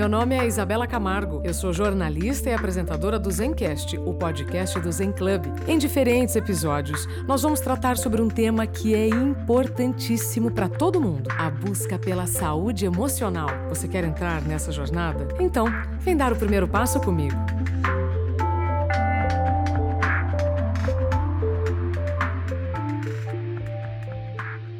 Meu nome é Isabela Camargo. Eu sou jornalista e apresentadora do Zencast, o podcast do Zen Club. Em diferentes episódios, nós vamos tratar sobre um tema que é importantíssimo para todo mundo: a busca pela saúde emocional. Você quer entrar nessa jornada? Então, vem dar o primeiro passo comigo.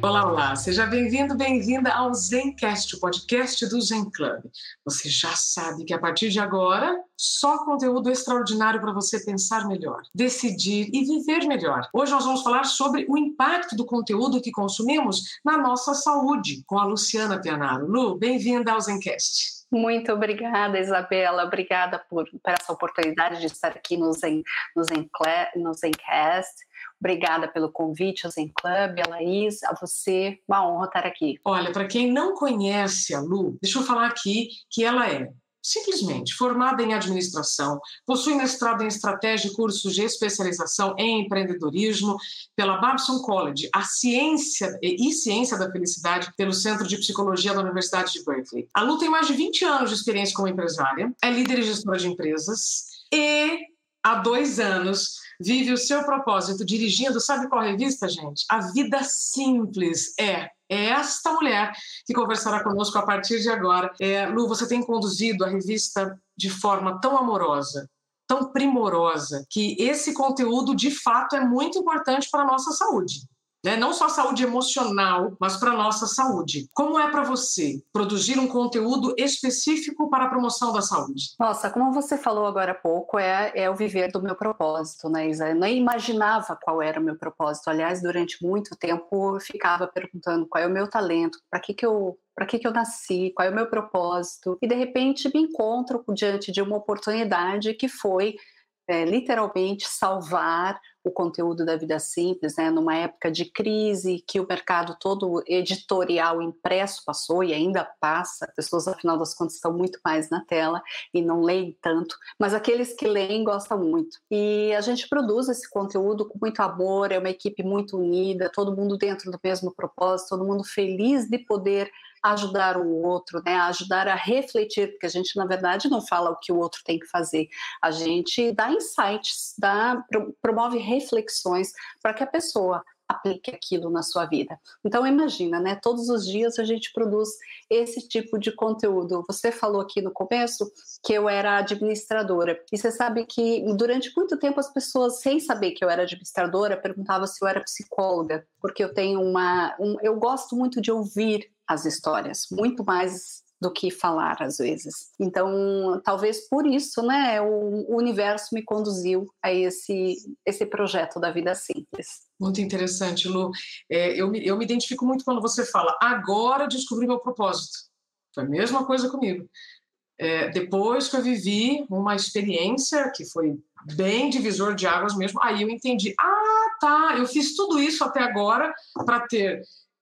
Olá, olá, seja bem-vindo, bem-vinda ao Zencast, o podcast do Zen Club. Você já sabe que a partir de agora, só conteúdo extraordinário para você pensar melhor, decidir e viver melhor. Hoje nós vamos falar sobre o impacto do conteúdo que consumimos na nossa saúde, com a Luciana Pianaro. Lu, bem-vinda ao Zencast. Muito obrigada, Isabela. Obrigada por, por essa oportunidade de estar aqui no, Zen, no, Zen, no Zencast. Obrigada pelo convite ao Zen Club, a Laís, a você. Uma honra estar aqui. Olha, para quem não conhece a Lu, deixa eu falar aqui que ela é simplesmente formada em administração, possui mestrado em estratégia e cursos de especialização em empreendedorismo pela Babson College, a ciência e ciência da felicidade pelo Centro de Psicologia da Universidade de Berkeley. A Lu tem mais de 20 anos de experiência como empresária, é líder e gestora de empresas e há dois anos vive o seu propósito dirigindo, sabe qual revista, gente? A Vida Simples. É, é esta mulher que conversará conosco a partir de agora. É, Lu, você tem conduzido a revista de forma tão amorosa, tão primorosa, que esse conteúdo de fato é muito importante para a nossa saúde né? não só saúde emocional, mas para a nossa saúde. Como é para você produzir um conteúdo específico para a promoção da saúde? Nossa, como você falou agora há pouco, é, é o viver do meu propósito, né, Isa? Eu nem imaginava qual era o meu propósito. Aliás, durante muito tempo eu ficava perguntando qual é o meu talento, para que, que eu para que, que eu nasci, qual é o meu propósito, e de repente me encontro diante de uma oportunidade que foi é, literalmente salvar o conteúdo da vida simples, né, numa época de crise que o mercado todo editorial impresso passou e ainda passa, as pessoas afinal das contas estão muito mais na tela e não leem tanto, mas aqueles que leem gostam muito. E a gente produz esse conteúdo com muito amor, é uma equipe muito unida, todo mundo dentro do mesmo propósito, todo mundo feliz de poder ajudar o outro, né? ajudar a refletir, porque a gente, na verdade, não fala o que o outro tem que fazer, a gente dá insights, dá, promove reflexões para que a pessoa aplique aquilo na sua vida. Então imagina, né? Todos os dias a gente produz esse tipo de conteúdo. Você falou aqui no começo que eu era administradora. E você sabe que durante muito tempo as pessoas, sem saber que eu era administradora, perguntavam se eu era psicóloga, porque eu tenho uma, um, eu gosto muito de ouvir as histórias, muito mais do que falar às vezes. Então, talvez por isso, né, o universo me conduziu a esse esse projeto da vida simples. Muito interessante, Lu. É, eu, me, eu me identifico muito quando você fala, agora descobri meu propósito. Foi a mesma coisa comigo. É, depois que eu vivi uma experiência que foi bem divisor de águas mesmo, aí eu entendi, ah, tá, eu fiz tudo isso até agora para ter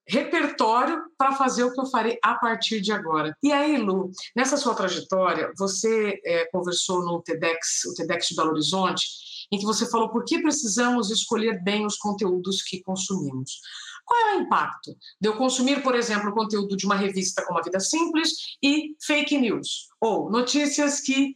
repertório para fazer o que eu farei a partir de agora. E aí, Lu, nessa sua trajetória, você é, conversou no TEDx, o TEDx de Belo Horizonte, em que você falou por que precisamos escolher bem os conteúdos que consumimos. Qual é o impacto de eu consumir, por exemplo, o conteúdo de uma revista como a Vida Simples e fake news, ou notícias que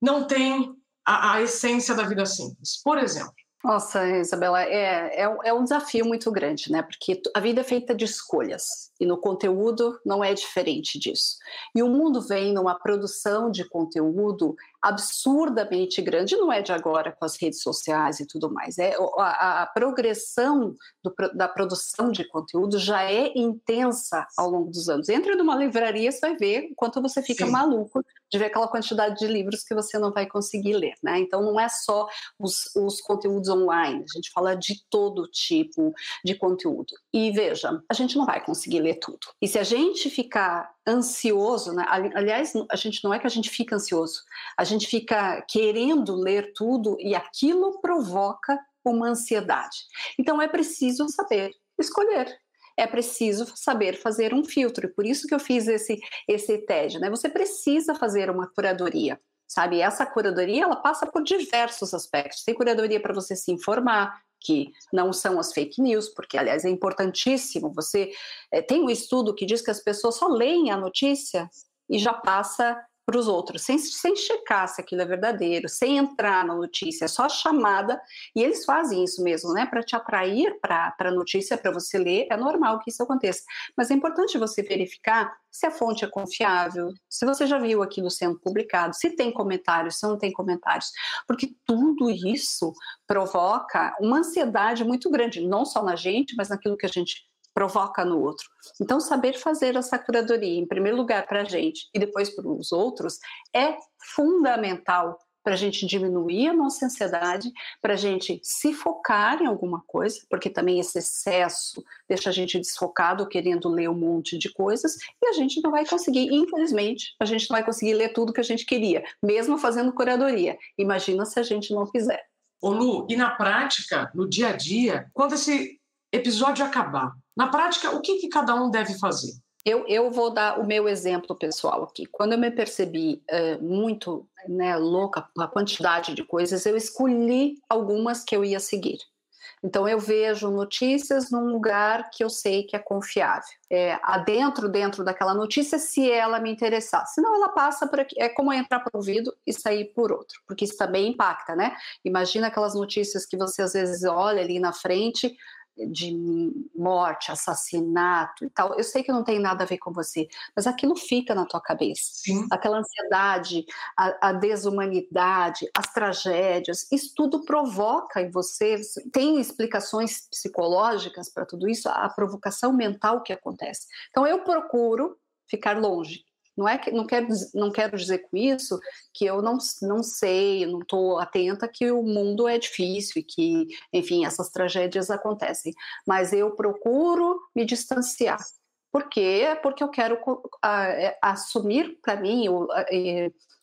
não têm a, a essência da vida simples? Por exemplo, nossa, Isabela, é, é, é, um desafio muito grande, né? Porque a vida é feita de escolhas e no conteúdo não é diferente disso. E o mundo vem numa produção de conteúdo absurdamente grande, não é de agora com as redes sociais e tudo mais. É a, a progressão do, da produção de conteúdo já é intensa ao longo dos anos. Entra numa livraria, você vai ver quanto você fica Sim. maluco de ver aquela quantidade de livros que você não vai conseguir ler, né? Então não é só os, os conteúdos online, a gente fala de todo tipo de conteúdo. E veja, a gente não vai conseguir ler tudo. E se a gente ficar ansioso, né? aliás, a gente não é que a gente fica ansioso, a gente fica querendo ler tudo e aquilo provoca uma ansiedade. Então é preciso saber escolher. É preciso saber fazer um filtro. Por isso que eu fiz esse esse TED, né? Você precisa fazer uma curadoria sabe? Essa curadoria ela passa por diversos aspectos. Tem curadoria para você se informar, que não são as fake news, porque, aliás, é importantíssimo. Você é, tem um estudo que diz que as pessoas só leem a notícia e já passa para os outros, sem, sem checar se aquilo é verdadeiro, sem entrar na notícia, é só chamada, e eles fazem isso mesmo, né, para te atrair para a notícia, para você ler, é normal que isso aconteça. Mas é importante você verificar se a fonte é confiável, se você já viu aquilo sendo publicado, se tem comentários, se não tem comentários, porque tudo isso provoca uma ansiedade muito grande, não só na gente, mas naquilo que a gente provoca no outro. Então, saber fazer essa curadoria, em primeiro lugar para a gente e depois para os outros, é fundamental para a gente diminuir a nossa ansiedade, para a gente se focar em alguma coisa, porque também esse excesso deixa a gente desfocado, querendo ler um monte de coisas, e a gente não vai conseguir, infelizmente, a gente não vai conseguir ler tudo que a gente queria, mesmo fazendo curadoria. Imagina se a gente não fizer. Ô Lu, e na prática, no dia a dia, quando esse episódio acabar, na prática, o que, que cada um deve fazer? Eu, eu, vou dar o meu exemplo pessoal aqui. Quando eu me percebi uh, muito né, louca a quantidade de coisas, eu escolhi algumas que eu ia seguir. Então eu vejo notícias num lugar que eu sei que é confiável. É, adentro, dentro daquela notícia, se ela me interessar. Senão ela passa por aqui. É como entrar por um ouvido e sair por outro, porque isso também impacta, né? Imagina aquelas notícias que você às vezes olha ali na frente, de morte, assassinato e tal, eu sei que não tem nada a ver com você, mas aquilo fica na tua cabeça. Sim. Aquela ansiedade, a, a, desumanidade, as tragédias, isso tudo provoca em você. Tem explicações psicológicas para tudo isso, a provocação mental que acontece. Então eu procuro ficar longe não é que não quero, não quero dizer com isso que eu não, não sei, não estou atenta que o mundo é difícil e que, enfim, essas tragédias acontecem. Mas eu procuro me distanciar. Por quê? Porque eu quero é, assumir para mim,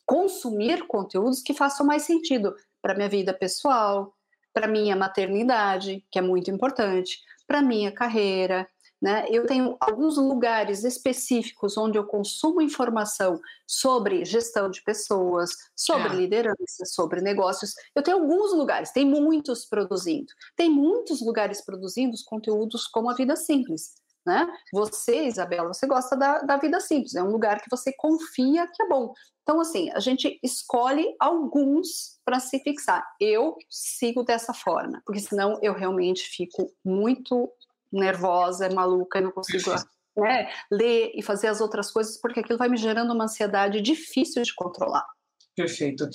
consumir conteúdos que façam mais sentido para minha vida pessoal, para minha maternidade, que é muito importante, para minha carreira, né? Eu tenho alguns lugares específicos onde eu consumo informação sobre gestão de pessoas, sobre é. liderança, sobre negócios. Eu tenho alguns lugares, tem muitos produzindo. Tem muitos lugares produzindo conteúdos como a vida simples. Né? Você, Isabela, você gosta da, da vida simples, é um lugar que você confia que é bom. Então, assim, a gente escolhe alguns para se fixar. Eu sigo dessa forma, porque senão eu realmente fico muito nervosa, maluca, não consigo né, ler e fazer as outras coisas, porque aquilo vai me gerando uma ansiedade difícil de controlar. Perfeito.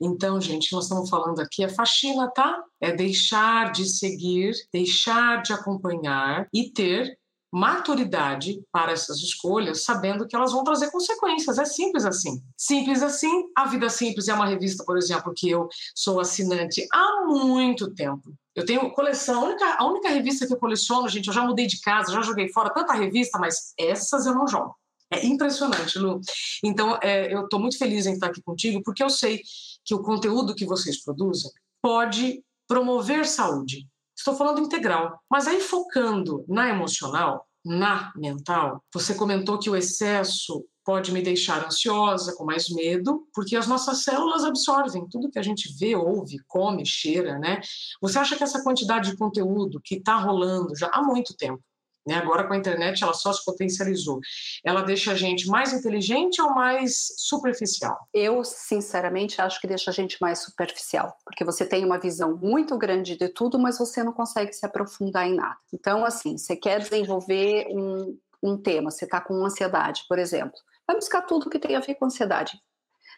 Então, gente, nós estamos falando aqui, é faxina, tá? É deixar de seguir, deixar de acompanhar e ter maturidade para essas escolhas, sabendo que elas vão trazer consequências. É simples assim. Simples assim. A Vida Simples é uma revista, por exemplo, que eu sou assinante há muito tempo. Eu tenho coleção, a única, a única revista que eu coleciono, gente, eu já mudei de casa, já joguei fora tanta revista, mas essas eu não jogo. É impressionante, Lu. Então, é, eu estou muito feliz em estar aqui contigo, porque eu sei que o conteúdo que vocês produzem pode promover saúde, Estou falando integral. Mas aí focando na emocional, na mental, você comentou que o excesso pode me deixar ansiosa, com mais medo, porque as nossas células absorvem tudo que a gente vê, ouve, come, cheira, né? Você acha que essa quantidade de conteúdo que está rolando já há muito tempo né? Agora com a internet ela só se potencializou. Ela deixa a gente mais inteligente ou mais superficial? Eu sinceramente acho que deixa a gente mais superficial, porque você tem uma visão muito grande de tudo, mas você não consegue se aprofundar em nada. Então, assim, você quer desenvolver um, um tema, você está com ansiedade, por exemplo, vai buscar tudo que tem a ver com ansiedade.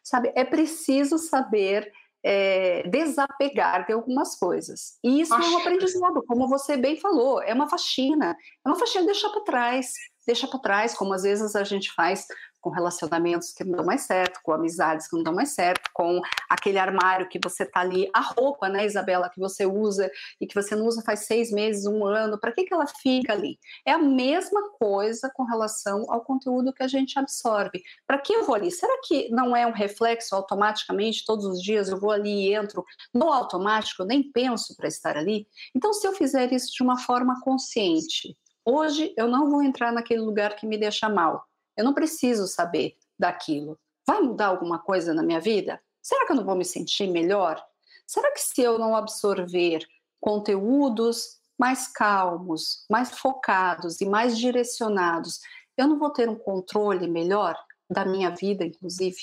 Sabe, é preciso saber é, desapegar de algumas coisas. E isso é um aprendizado, como você bem falou, é uma faxina, é uma faxina deixar para trás, deixa para trás, como às vezes a gente faz com relacionamentos que não dão mais certo, com amizades que não dão mais certo, com aquele armário que você tá ali, a roupa, né, Isabela, que você usa e que você não usa faz seis meses, um ano, para que, que ela fica ali? É a mesma coisa com relação ao conteúdo que a gente absorve. Para que eu vou ali? Será que não é um reflexo automaticamente? Todos os dias eu vou ali e entro no automático, eu nem penso para estar ali? Então, se eu fizer isso de uma forma consciente, hoje eu não vou entrar naquele lugar que me deixa mal eu não preciso saber daquilo. Vai mudar alguma coisa na minha vida? Será que eu não vou me sentir melhor? Será que se eu não absorver conteúdos mais calmos, mais focados e mais direcionados, eu não vou ter um controle melhor da minha vida, inclusive?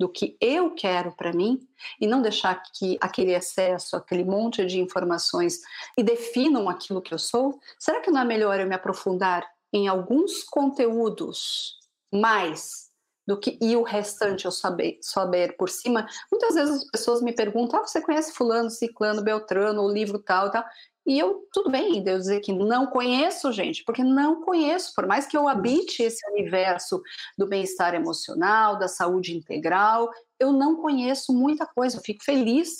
do que eu quero para mim e não deixar que aquele excesso, aquele monte de informações e definam aquilo que eu sou? Será que não é melhor eu me aprofundar em alguns conteúdos mais do que e o restante eu saber, saber por cima? Muitas vezes as pessoas me perguntam: ah, você conhece fulano, ciclano, beltrano, o livro tal e tal? E eu, tudo bem, eu dizer que não conheço, gente, porque não conheço, por mais que eu habite esse universo do bem-estar emocional, da saúde integral, eu não conheço muita coisa. Eu fico feliz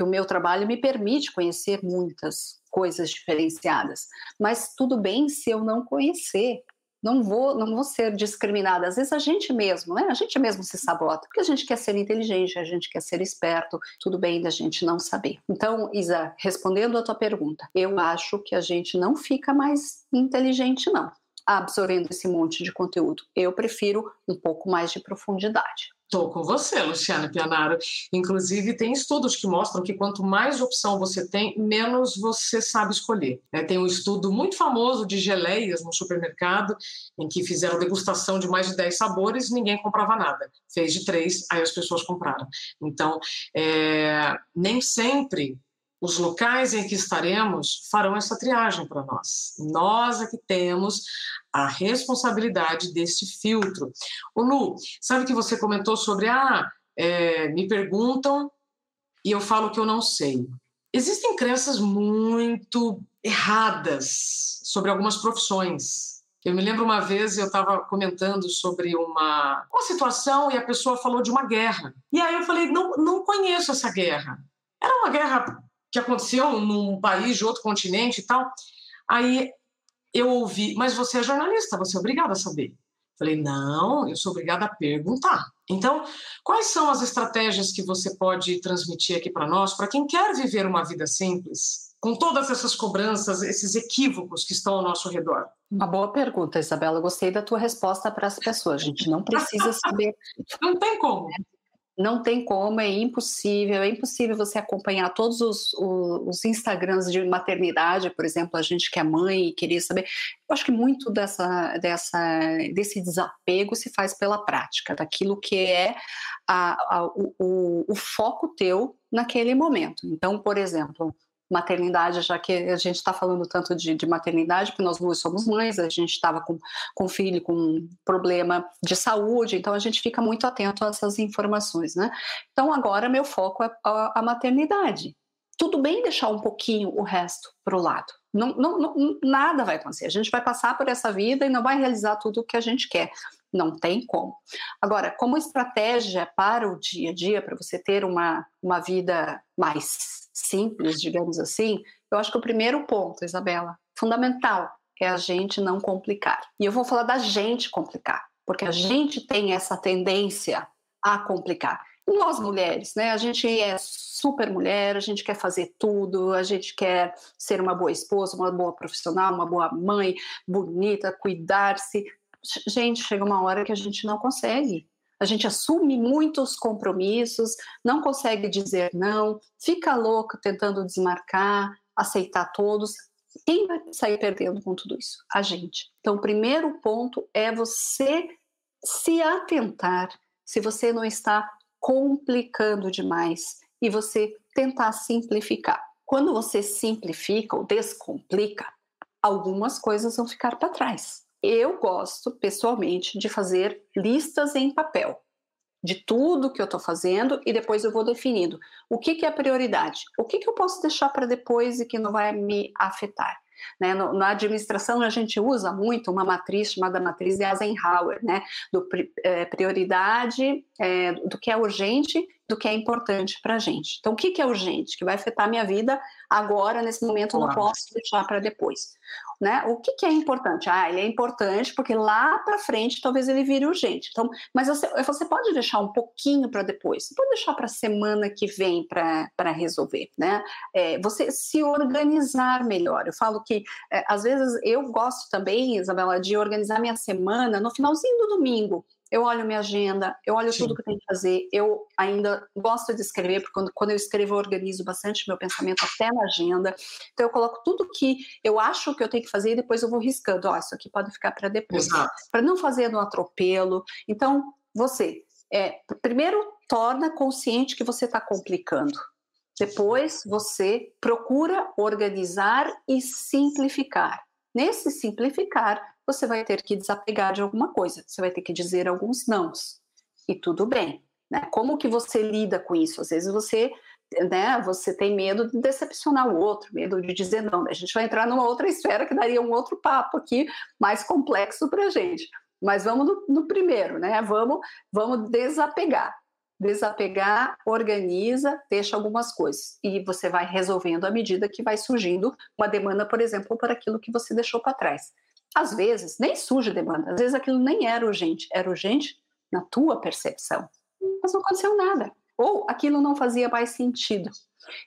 que o meu trabalho me permite conhecer muitas coisas diferenciadas, mas tudo bem se eu não conhecer não vou, não vou ser discriminada. Às vezes a gente mesmo, né? A gente mesmo se sabota, porque a gente quer ser inteligente, a gente quer ser esperto, tudo bem da gente não saber. Então, Isa, respondendo a tua pergunta, eu acho que a gente não fica mais inteligente, não, absorvendo esse monte de conteúdo. Eu prefiro um pouco mais de profundidade. Estou com você, Luciana Pianaro. Inclusive, tem estudos que mostram que quanto mais opção você tem, menos você sabe escolher. É, tem um estudo muito famoso de geleias no supermercado, em que fizeram degustação de mais de 10 sabores ninguém comprava nada. Fez de três, aí as pessoas compraram. Então, é, nem sempre os locais em que estaremos farão essa triagem para nós. Nós é que temos a responsabilidade deste filtro. O Lu, sabe que você comentou sobre, ah, é, me perguntam e eu falo que eu não sei. Existem crenças muito erradas sobre algumas profissões. Eu me lembro uma vez eu estava comentando sobre uma, uma situação e a pessoa falou de uma guerra. E aí eu falei, não, não conheço essa guerra. Era uma guerra que aconteceu num país de outro continente e tal. Aí eu ouvi, mas você é jornalista, você é obrigada a saber. Falei, não, eu sou obrigada a perguntar. Então, quais são as estratégias que você pode transmitir aqui para nós, para quem quer viver uma vida simples, com todas essas cobranças, esses equívocos que estão ao nosso redor? Uma boa pergunta, Isabela. gostei da tua resposta para as pessoas. A gente não precisa saber. não tem como não tem como, é impossível, é impossível você acompanhar todos os, os, Instagrams de maternidade, por exemplo, a gente que é mãe e queria saber. Eu acho que muito dessa, dessa, desse desapego se faz pela prática, daquilo que é a, a, o, o foco teu naquele momento. Então, por exemplo, maternidade, já que a gente está falando tanto de, de, maternidade, porque nós duas somos mães, a gente estava com, com filho com problema de saúde, então a gente fica muito atento a essas informações, né? Então agora meu foco é a, a maternidade. Tudo bem deixar um pouquinho o resto para o lado. Não, não, não, nada vai acontecer. A gente vai passar por essa vida e não vai realizar tudo o que a gente quer. Não tem como. Agora, como estratégia para o dia a dia, para você ter uma, uma vida mais simples, digamos assim, eu acho que o primeiro ponto, Isabela, fundamental, é a gente não complicar. E eu vou falar da gente complicar, porque a gente tem essa tendência a complicar. Nós mulheres, né? A gente é super mulher, a gente quer fazer tudo, a gente quer ser uma boa esposa, uma boa profissional, uma boa mãe, bonita, cuidar-se. Gente, chega uma hora que a gente não consegue a gente assume muitos compromissos, não consegue dizer não, fica louco tentando desmarcar, aceitar todos. Quem vai sair perdendo com tudo isso? A gente. Então, o primeiro ponto é você se atentar se você não está complicando demais e você tentar simplificar. Quando você simplifica ou descomplica, algumas coisas vão ficar para trás. Eu gosto, pessoalmente, de fazer listas em papel de tudo que eu estou fazendo e depois eu vou definindo o que, que é prioridade, o que, que eu posso deixar para depois e que não vai me afetar. Né? No, na administração, a gente usa muito uma matriz chamada matriz de Eisenhower, né? do é, prioridade, é, do que é urgente, do que é importante para a gente. Então, o que, que é urgente? Que vai afetar minha vida agora, nesse momento, eu não posso deixar para depois. Né? O que, que, é importante? Ah, ele é importante porque lá para frente talvez ele vire urgente. Então, mas você, você pode deixar um pouquinho para depois. Você pode deixar para a semana que vem para resolver, né? É, você se organizar melhor. Eu falo que é, às vezes eu gosto também, Isabela, de organizar minha semana no finalzinho do domingo eu olho minha agenda, eu olho Sim. tudo que eu tenho que fazer. Eu ainda gosto de escrever, porque quando, quando eu escrevo, eu organizo bastante meu pensamento até na agenda. Então, eu coloco tudo que eu acho que eu tenho que fazer e depois eu vou riscando. Ó, oh, isso aqui pode ficar para depois. Para não fazer no atropelo. Então, você é, primeiro, torna consciente que você está complicando. Depois, você procura organizar e simplificar. Nesse simplificar, você vai ter que desapegar de alguma coisa, você vai ter que dizer alguns nãos. E tudo bem. Né? Como que você lida com isso? Às vezes você né, você tem medo de decepcionar o outro, medo de dizer não. A gente vai entrar numa outra esfera que daria um outro papo aqui, mais complexo para a gente. Mas vamos no, no, primeiro, né? Vamos, vamos desapegar. Desapegar, organiza, deixa algumas coisas. E você vai resolvendo à medida que vai surgindo uma demanda, por exemplo, por aquilo que você deixou para trás. Às vezes, nem surge demanda, às vezes aquilo nem era urgente, era urgente na tua percepção. Mas não aconteceu nada ou aquilo não fazia mais sentido.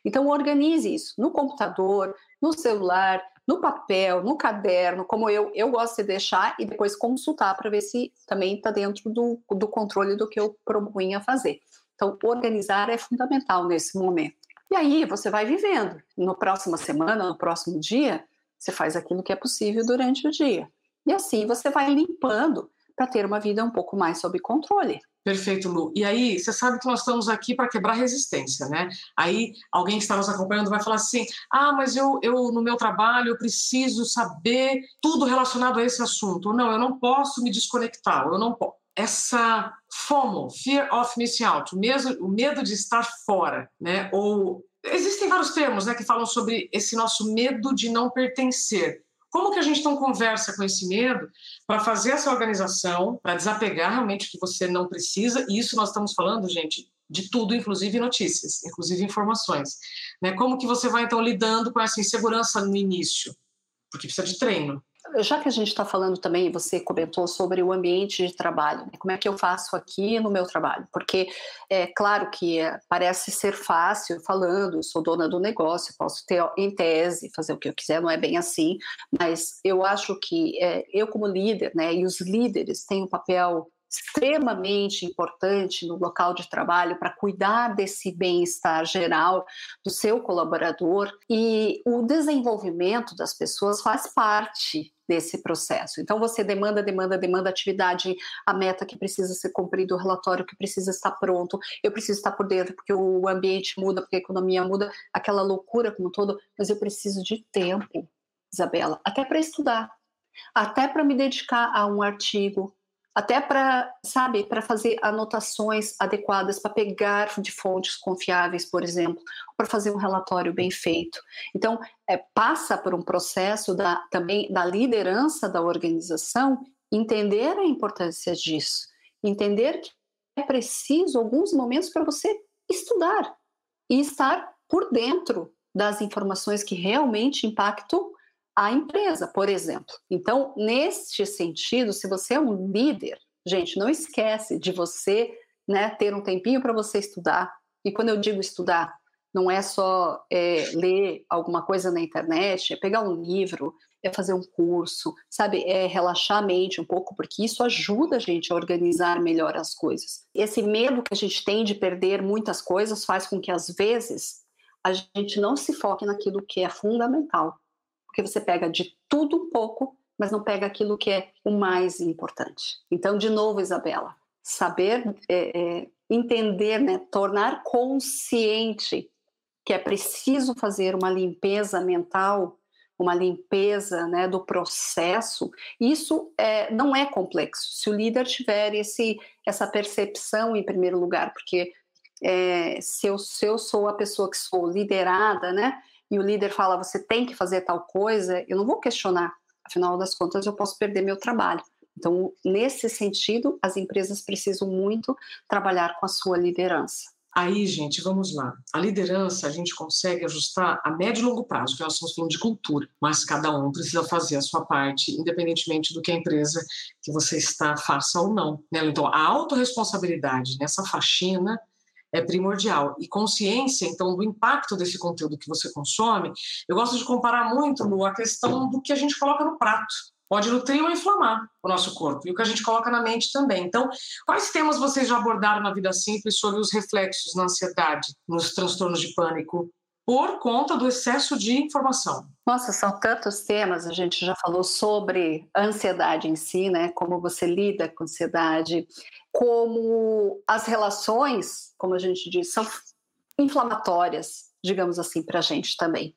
Então, organize isso no computador, no celular, no papel, no caderno, como eu, eu gosto de deixar e depois consultar para ver se também está dentro do, do controle do que eu propunha fazer. Então, organizar é fundamental nesse momento. E aí você vai vivendo. No próxima semana, no próximo dia, você faz aquilo que é possível durante o dia. E assim você vai limpando para ter uma vida um pouco mais sob controle. Perfeito, Lu. E aí, você sabe que nós estamos aqui para quebrar resistência, né? Aí, alguém que está nos acompanhando vai falar assim: ah, mas eu, eu, no meu trabalho, eu preciso saber tudo relacionado a esse assunto. Não, eu não posso me desconectar, eu não posso. Essa FOMO, Fear of Missing Out, o, o medo de estar fora, né? Ou existem vários termos, né, que falam sobre esse nosso medo de não pertencer. Como que a gente então conversa com esse medo para fazer essa organização, para desapegar realmente o que você não precisa? E isso nós estamos falando, gente, de tudo, inclusive notícias, inclusive informações. Né? Como que você vai então lidando com essa insegurança no início? Porque precisa de treino já que a gente está falando também, você comentou sobre o ambiente de trabalho, né? como é que eu faço aqui no meu trabalho? Porque é claro que é, parece ser fácil falando, sou dona do negócio, posso ter em tese fazer o que eu quiser, não é bem assim, mas eu acho que é, eu como líder, né, e os líderes têm um papel extremamente importante no local de trabalho para cuidar desse bem-estar geral do seu colaborador e o desenvolvimento das pessoas faz parte desse processo. Então você demanda, demanda, demanda atividade, a meta que precisa ser cumprida, o relatório que precisa estar pronto, eu preciso estar por dentro porque o ambiente muda, porque a economia muda, aquela loucura como todo, mas eu preciso de tempo, Isabela, até para estudar, até para me dedicar a um artigo, até para, sabe, para fazer anotações adequadas, para pegar de fontes confiáveis, por exemplo, para fazer um relatório bem feito. Então, é, passa por um processo da, também da liderança da organização entender a importância disso, entender que é preciso alguns momentos para você estudar e estar por dentro das informações que realmente impactam a empresa, por exemplo. Então, neste sentido, se você é um líder, gente, não esquece de você né, ter um tempinho para você estudar. E quando eu digo estudar, não é só é, ler alguma coisa na internet, é pegar um livro, é fazer um curso, sabe? É relaxar a mente um pouco, porque isso ajuda a gente a organizar melhor as coisas. Esse medo que a gente tem de perder muitas coisas faz com que, às vezes, a gente não se foque naquilo que é fundamental porque você pega de tudo um pouco, mas não pega aquilo que é o mais importante. Então, de novo, Isabela, saber é, é, entender, né, tornar consciente que é preciso fazer uma limpeza mental, uma limpeza né, do processo, isso é, não é complexo. Se o líder tiver esse, essa percepção em primeiro lugar, porque é, se, eu, se eu sou a pessoa que sou liderada, né, e o líder fala você tem que fazer tal coisa, eu não vou questionar. Afinal das contas, eu posso perder meu trabalho. Então, nesse sentido, as empresas precisam muito trabalhar com a sua liderança. Aí, gente, vamos lá. A liderança a gente consegue ajustar a médio e longo prazo, que nós estamos falando de cultura, mas cada um precisa fazer a sua parte, independentemente do que a empresa que você está faça ou não. Né? Então, a autorresponsabilidade nessa faxina é primordial. E consciência, então, do impacto desse conteúdo que você consome, eu gosto de comparar muito no, a questão do que a gente coloca no prato. Pode nutrir ou inflamar o nosso corpo, e o que a gente coloca na mente também. Então, quais temas vocês já abordaram na vida simples sobre os reflexos na ansiedade, nos transtornos de pânico, por conta do excesso de informação. Nossa, são tantos temas. A gente já falou sobre ansiedade em si, né? Como você lida com ansiedade, como as relações, como a gente diz, são inflamatórias, digamos assim, para a gente também.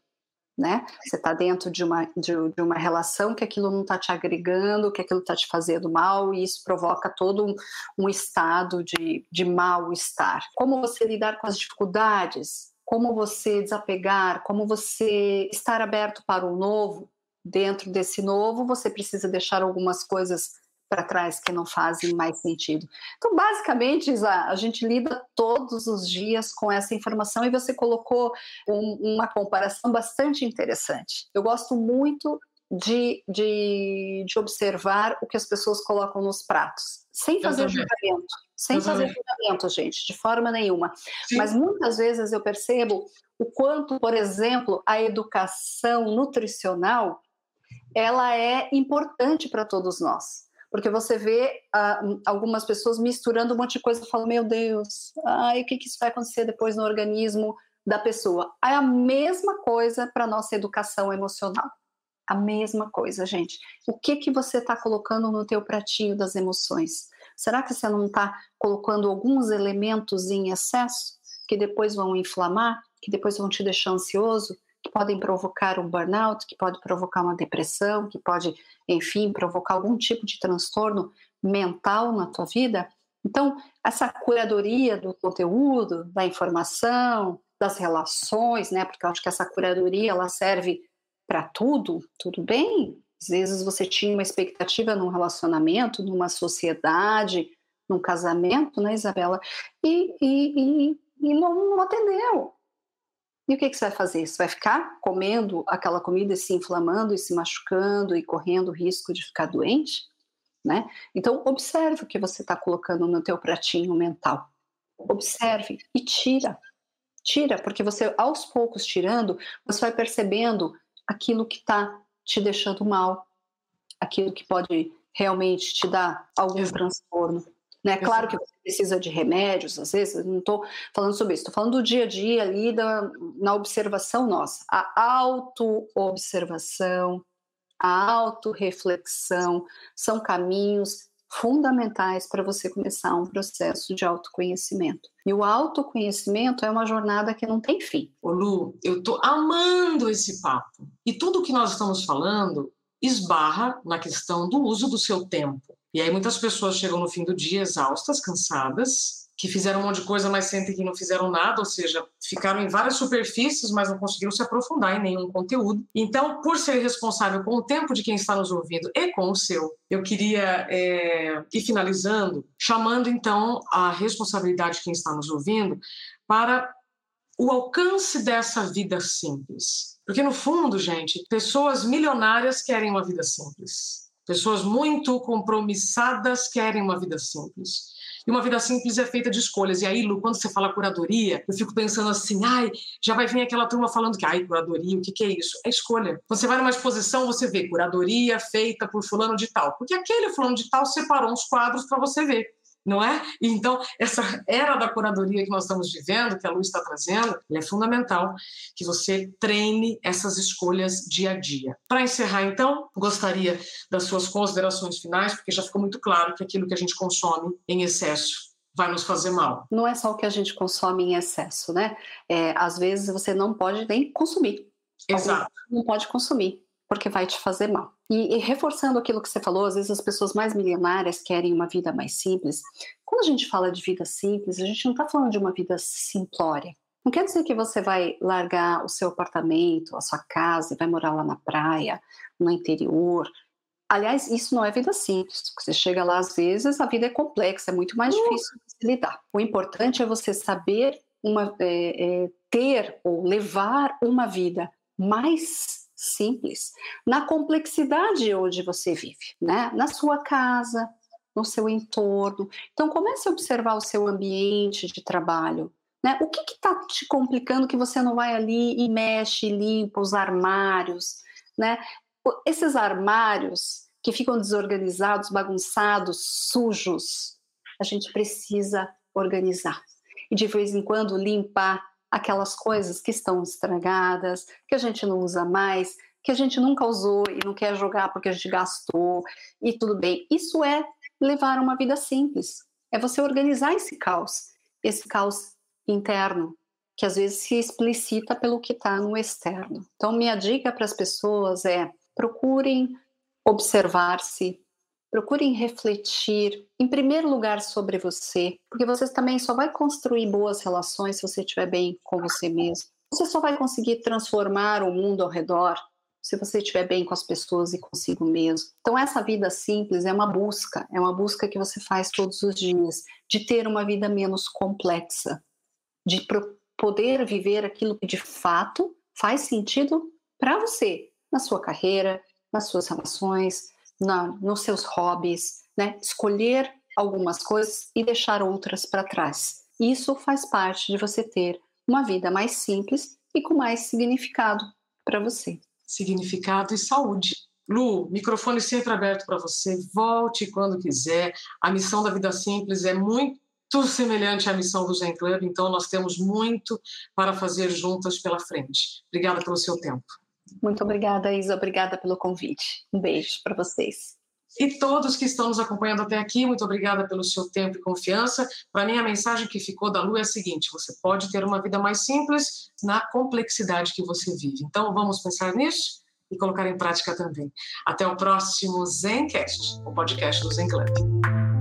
Né? Você está dentro de uma, de, de, uma relação que aquilo não está te agregando, que aquilo está te fazendo mal, e isso provoca todo um, um estado de, de mal-estar. Como você lidar com as dificuldades, como você desapegar, como você estar aberto para o novo. Dentro desse novo, você precisa deixar algumas coisas para trás que não fazem mais sentido. Então, basicamente, Isa, a gente lida todos os dias com essa informação e você colocou um, uma comparação bastante interessante. Eu gosto muito de, de, de, observar o que as pessoas colocam nos pratos, sem fazer julgamento. Sem fazer julgamento, gente, de forma nenhuma. Sim. Mas muitas vezes eu percebo o quanto, por exemplo, a educação nutricional ela é importante para todos nós. Porque você vê uh, algumas pessoas misturando um monte de coisa e falam, meu Deus, ai, o que, que isso vai acontecer depois no organismo da pessoa? É a mesma coisa para a nossa educação emocional. A mesma coisa, gente. O que que você está colocando no teu pratinho das emoções? Será que você não está colocando alguns elementos em excesso que depois vão inflamar, que depois vão te deixar ansioso, que podem provocar um burnout, que pode provocar uma depressão, que pode, enfim, provocar algum tipo de transtorno mental na tua vida? Então, essa curadoria do conteúdo, da informação, das relações, né? Porque eu acho que essa curadoria ela serve para tudo, tudo bem? Às vezes você tinha uma expectativa num relacionamento, numa sociedade, num casamento, né, Isabela? E, e, e, e não, não, atendeu. E o que, que você vai fazer? Você vai ficar comendo aquela comida e se inflamando e se machucando e correndo o risco de ficar doente? Né? Então, observe o que você está colocando no teu pratinho mental. Observe e tira. Tira, porque você, aos poucos tirando, você vai percebendo aquilo que está te deixando mal, aquilo que pode realmente te dar algum Exato. transtorno. Né? Claro que você precisa de remédios, às vezes, não estou falando sobre isso, estou falando do dia a dia ali, da, na observação nossa. A auto-observação, a auto-reflexão são caminhos fundamentais para você começar um processo de autoconhecimento. E o autoconhecimento é uma jornada que não tem fim. Ô Lu, eu tô amando esse papo. E tudo que nós estamos falando esbarra na questão do uso do seu tempo. E aí muitas pessoas chegam no fim do dia exaustas, cansadas, que fizeram um monte de coisa, mas sentem que não fizeram nada, ou seja, ficaram em várias superfícies, mas não conseguiram se aprofundar em nenhum conteúdo. Então, por ser responsável com o tempo de quem está nos ouvindo e com o seu, eu queria é, ir finalizando, chamando então a responsabilidade de quem está nos ouvindo para o alcance dessa vida simples. Porque, no fundo, gente, pessoas milionárias querem uma vida simples. Pessoas muito compromissadas querem uma vida simples. E uma vida simples é feita de escolhas. E aí, Lu, quando você fala curadoria, eu fico pensando assim, ai, já vai vir aquela turma falando que, ai, curadoria, o que, que é isso? É escolha. Você vai numa exposição, você vê curadoria feita por fulano de tal. Porque aquele fulano de tal separou uns quadros para você ver não é? Então, essa era da curadoria que nós estamos vivendo, que a Lu está trazendo, é fundamental que você treine essas escolhas dia a dia. Para encerrar, então, gostaria das suas considerações finais, porque já ficou muito claro que aquilo que a gente consome em excesso vai nos fazer mal. Não é só o que a gente consome em excesso, né? É, às vezes você não pode nem consumir. Exato. Não pode consumir porque vai te fazer mal. E, e, reforçando aquilo que você falou, às vezes as pessoas mais milionárias querem uma vida mais simples. Quando a gente fala de vida simples, a gente não está falando de uma vida simplória. Não quer dizer que você vai largar o seu apartamento, a sua casa e vai morar lá na praia, no interior. Aliás, isso não é vida simples. Você chega lá às vezes, a vida é complexa, é muito mais difícil de lidar. O importante é você saber uma, é, é, ter ou levar uma vida mais simples, na complexidade onde você vive, né? Na sua casa, no seu entorno. Então comece a observar o seu ambiente de trabalho. Né? O que está te complicando que você não vai ali e mexe, limpa os armários, né? Esses armários que ficam desorganizados, bagunçados, sujos, a gente precisa organizar. E de vez em quando limpar aquelas coisas que estão estragadas, que a gente não usa mais, que a gente nunca usou e não quer jogar porque a gente gastou e tudo bem. Isso é levar uma vida simples. É você organizar esse caos, esse caos interno, que às vezes se explicita pelo que está no externo. Então, minha dica para as pessoas é procurem observar-se, procurem refletir, em primeiro lugar, sobre você, porque você também só vai construir boas relações se você estiver bem com você mesmo. Você só vai conseguir transformar o mundo ao redor se você estiver bem com as pessoas e consigo mesmo. Então, essa vida simples é uma busca, é uma busca que você faz todos os dias, de ter uma vida menos complexa, de poder viver aquilo que de fato faz sentido para você, na sua carreira, nas suas relações, na, nos seus hobbies, né? Escolher algumas coisas e deixar outras para trás. Isso faz parte de você ter uma vida mais simples e com mais significado para você. Significado e saúde. Lu, microfone sempre aberto para você. Volte quando quiser. A missão da vida simples é muito semelhante à missão do Zen Club, então nós temos muito para fazer juntas pela frente. Obrigada pelo seu tempo. Muito obrigada, Isa. Obrigada pelo convite. Um beijo para vocês. E todos que estão nos acompanhando até aqui, muito obrigada pelo seu tempo e confiança. Para mim, a mensagem que ficou da Lu é a seguinte: você pode ter uma vida mais simples na complexidade que você vive. Então, vamos pensar nisso e colocar em prática também. Até o próximo Zencast, o podcast do Zen Club.